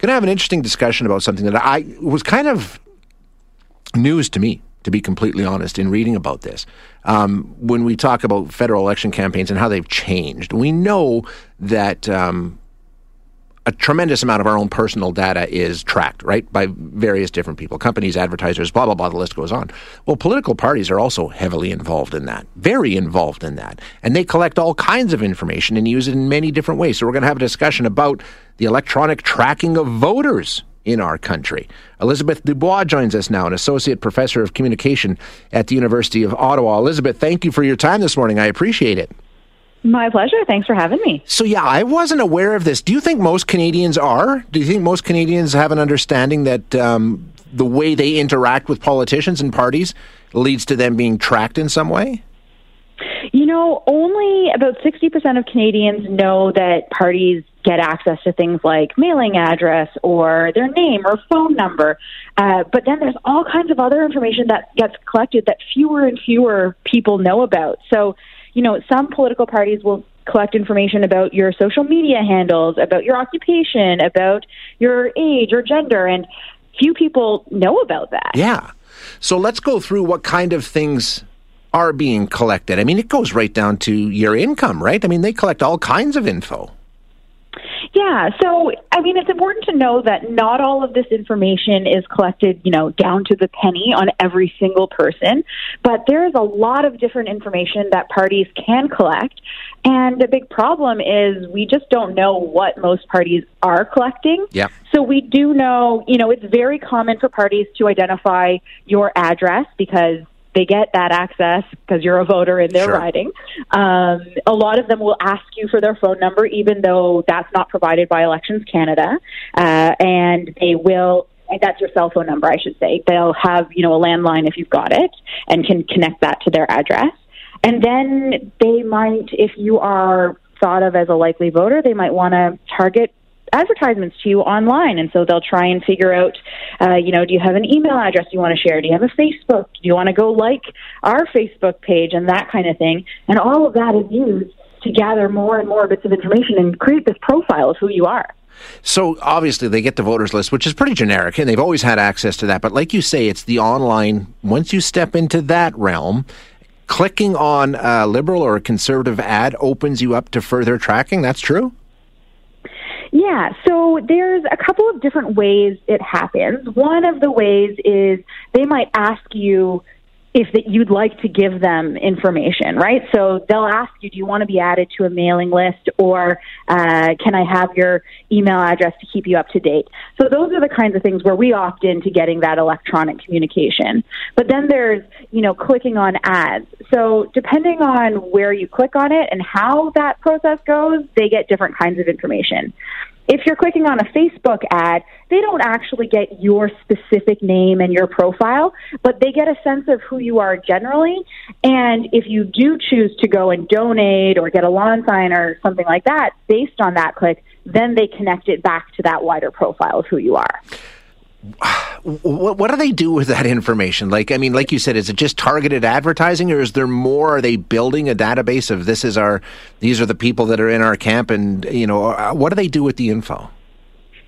Going to have an interesting discussion about something that I was kind of news to me, to be completely honest, in reading about this. Um, when we talk about federal election campaigns and how they've changed, we know that um, a tremendous amount of our own personal data is tracked, right, by various different people, companies, advertisers, blah, blah, blah, the list goes on. Well, political parties are also heavily involved in that, very involved in that. And they collect all kinds of information and use it in many different ways. So we're going to have a discussion about the electronic tracking of voters in our country. Elizabeth Dubois joins us now, an associate professor of communication at the University of Ottawa. Elizabeth, thank you for your time this morning. I appreciate it. My pleasure. Thanks for having me. So, yeah, I wasn't aware of this. Do you think most Canadians are? Do you think most Canadians have an understanding that um, the way they interact with politicians and parties leads to them being tracked in some way? You know, only about 60% of Canadians know that parties get access to things like mailing address or their name or phone number. Uh, but then there's all kinds of other information that gets collected that fewer and fewer people know about. So, you know, some political parties will collect information about your social media handles, about your occupation, about your age or gender, and few people know about that. Yeah. So let's go through what kind of things are being collected. I mean, it goes right down to your income, right? I mean, they collect all kinds of info. Yeah, so I mean, it's important to know that not all of this information is collected, you know, down to the penny on every single person, but there is a lot of different information that parties can collect. And the big problem is we just don't know what most parties are collecting. Yeah. So we do know, you know, it's very common for parties to identify your address because they get that access because you're a voter in their Sure. riding. Um, a lot of them will ask you for their phone number, even though that's not provided by Elections Canada, uh, and they will. and That's your cell phone number, I should say. They'll have, you know, a landline if you've got it, and can connect that to their address. And then they might, if you are thought of as a likely voter, they might want to target advertisements to you online and so they'll try and figure out uh, you know do you have an email address you want to share do you have a facebook do you want to go like our facebook page and that kind of thing and all of that is used to gather more and more bits of information and create this profile of who you are So obviously they get the voters list, which is pretty generic, and they've always had access to that. But like you say, it's the online. Once you step into that realm, clicking on a liberal or a conservative ad opens you up to further tracking. That's true. Yeah, so there's a couple of different ways it happens. One of the ways is they might ask you if that you'd like to give them information, right? So they'll ask you, do you want to be added to a mailing list or uh, can I have your email address to keep you up to date? So those are the kinds of things where we opt into getting that electronic communication. But then there's, you know, clicking on ads. So depending on where you click on it and how that process goes, they get different kinds of information if you're clicking on a Facebook ad, they don't actually get your specific name and your profile, but they get a sense of who you are generally. And if you do choose to go and donate or get a lawn sign or something like that based on that click, then they connect it back to that wider profile of who you are. What, what do they do with that information? Like, I mean, like you said, is it just targeted advertising, or is there more? Are they building a database of this is our, these are the people that are in our camp, and you know, uh, what do they do with the info?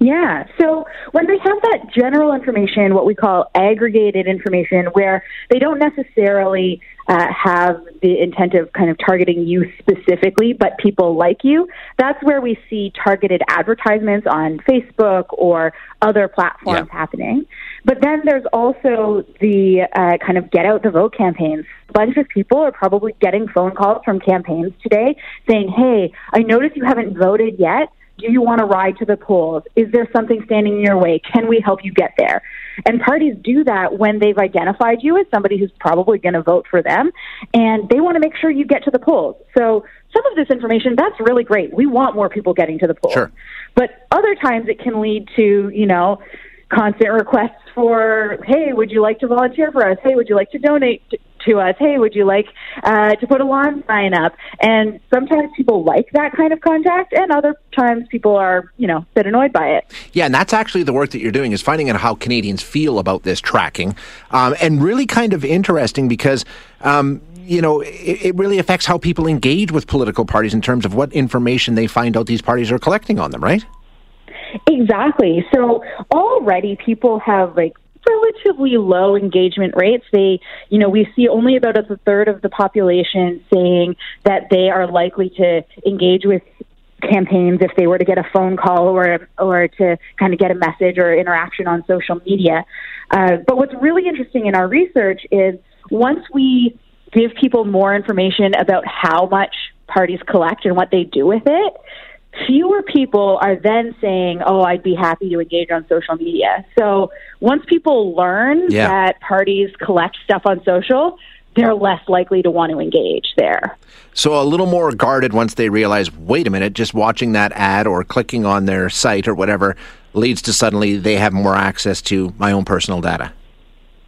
Yeah. So when they have that general information, what we call aggregated information, where they don't necessarily uh, have the intent of kind of targeting you specifically, but people like you, that's where we see targeted advertisements on Facebook or other platforms Yeah. happening. But then there's also the uh, kind of get out the vote campaigns. A bunch of people are probably getting phone calls from campaigns today saying, hey, I noticed you haven't voted yet. Do you want to ride to the polls? Is there something standing in your way? Can we help you get there? And parties do that when they've identified you as somebody who's probably going to vote for them, and they want to make sure you get to the polls. So some of this information, that's really great. We want more people getting to the polls. Sure. But other times it can lead to, you know, constant requests for, hey, would you like to volunteer for us? Hey, would you like to donate to us? Hey, would you like uh, to put a lawn sign up? And sometimes people like that kind of contact, and other times people are, you know, a bit annoyed by it. Yeah, and that's actually the work that you're doing is finding out how Canadians feel about this tracking, um, and really kind of interesting because. Um, you know, it, it, really affects how people engage with political parties in terms of what information they find out these parties are collecting on them, right? Exactly. So already people have like relatively low engagement rates. They, you know, we see only about a third of the population saying that they are likely to engage with campaigns if they were to get a phone call or or to kind of get a message or interaction on social media. Uh, but what's really interesting in our research is once we give people more information about how much parties collect and what they do with it, fewer people are then saying, "Oh, I'd be happy to engage on social media." So once people learn yeah. that parties collect stuff on social, they're less likely to want to engage there. So a little more guarded once they realize, wait a minute, just watching that ad or clicking on their site or whatever leads to suddenly they have more access to my own personal data.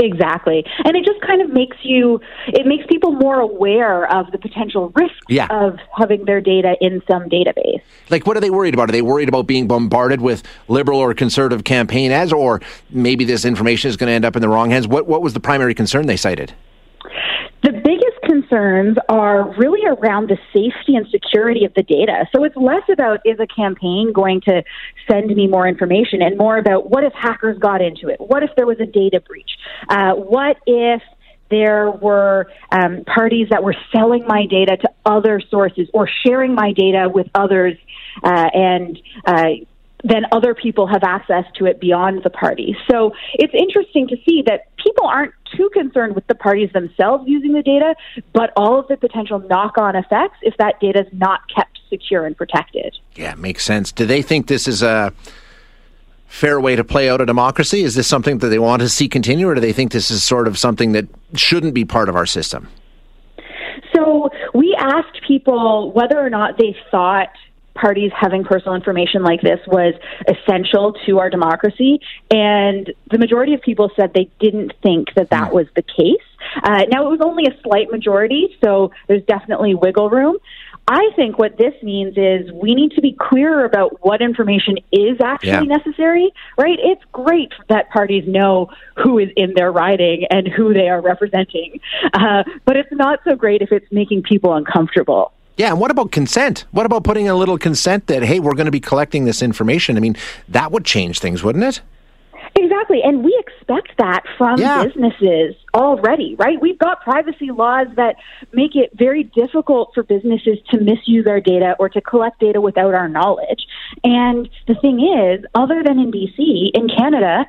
Exactly. And it just kind of makes you, it makes people more aware of the potential risk yeah. of having their data in some database. Like, what are they worried about? Are they worried about being bombarded with liberal or conservative campaign ads, or maybe this information is going to end up in the wrong hands? What, what was the primary concern they cited? Concerns are really around the safety and security of the data. So it's less about is a campaign going to send me more information and more about what if hackers got into it? What if there was a data breach? Uh, what if there were um, parties that were selling my data to other sources or sharing my data with others uh, and uh, then other people have access to it beyond the party. So it's interesting to see that people aren't too concerned with the parties themselves using the data, but all of the potential knock on effects if that data is not kept secure and protected. Yeah, makes sense. Do they think this is a fair way to play out a democracy? Is this something that they want to see continue, or do they think this is sort of something that shouldn't be part of our system? So we asked people whether or not they thought parties having personal information like this was essential to our democracy. And the majority of people said they didn't think that that hmm. was the case. Uh, now, it was only a slight majority, so there's definitely wiggle room. I think what this means is we need to be clearer about what information is actually yeah. necessary, right? It's great that parties know who is in their riding and who they are representing, uh, but it's not so great if it's making people uncomfortable. Yeah, and what about consent? What about putting a little consent that, hey, we're going to be collecting this information? I mean, that would change things, wouldn't it? Exactly. And we expect that from yeah. businesses already, right? We've got privacy laws that make it very difficult for businesses to misuse our data or to collect data without our knowledge. And the thing is, other than in BC, in Canada,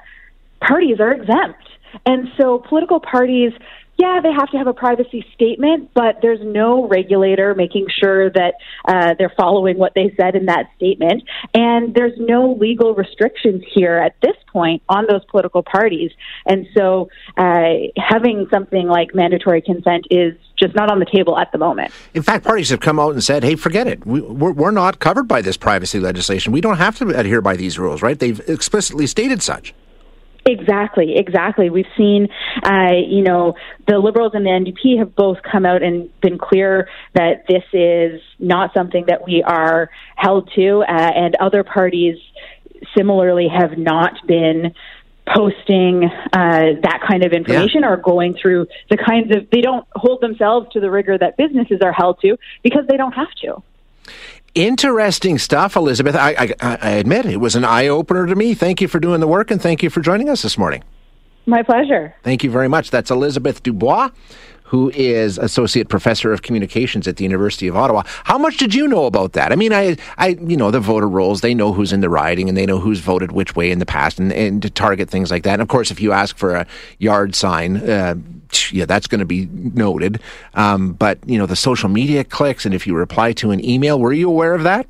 parties are exempt. And so political parties yeah, they have to have a privacy statement, but there's no regulator making sure that uh, they're following what they said in that statement. And there's no legal restrictions here at this point on those political parties. And so uh, having something like mandatory consent is just not on the table at the moment. In fact, parties have come out and said, hey, forget it. We, we're, we're not covered by this privacy legislation. We don't have to adhere by these rules, right? They've explicitly stated such. Exactly, exactly. We've seen, uh, you know, the Liberals and the NDP have both come out and been clear that this is not something that we are held to, uh, and other parties similarly have not been posting uh, that kind of information yeah. or going through the kinds of they don't hold themselves to the rigor that businesses are held to because they don't have to interesting stuff, Elizabeth. I, I, I admit it was an eye opener to me. Thank you for doing the work and thank you for joining us this morning. My pleasure. Thank you very much. That's Elizabeth Dubois, who is associate professor of communications at the University of Ottawa. How much did you know about that? I mean, I, I, you know, the voter rolls. They know who's in the riding, and they know who's voted which way in the past, and, and to target things like that. And of course, if you ask for a yard sign. Uh, yeah, that's going to be noted. Um, but you know, the social media clicks, and if you reply to an email, were you aware of that?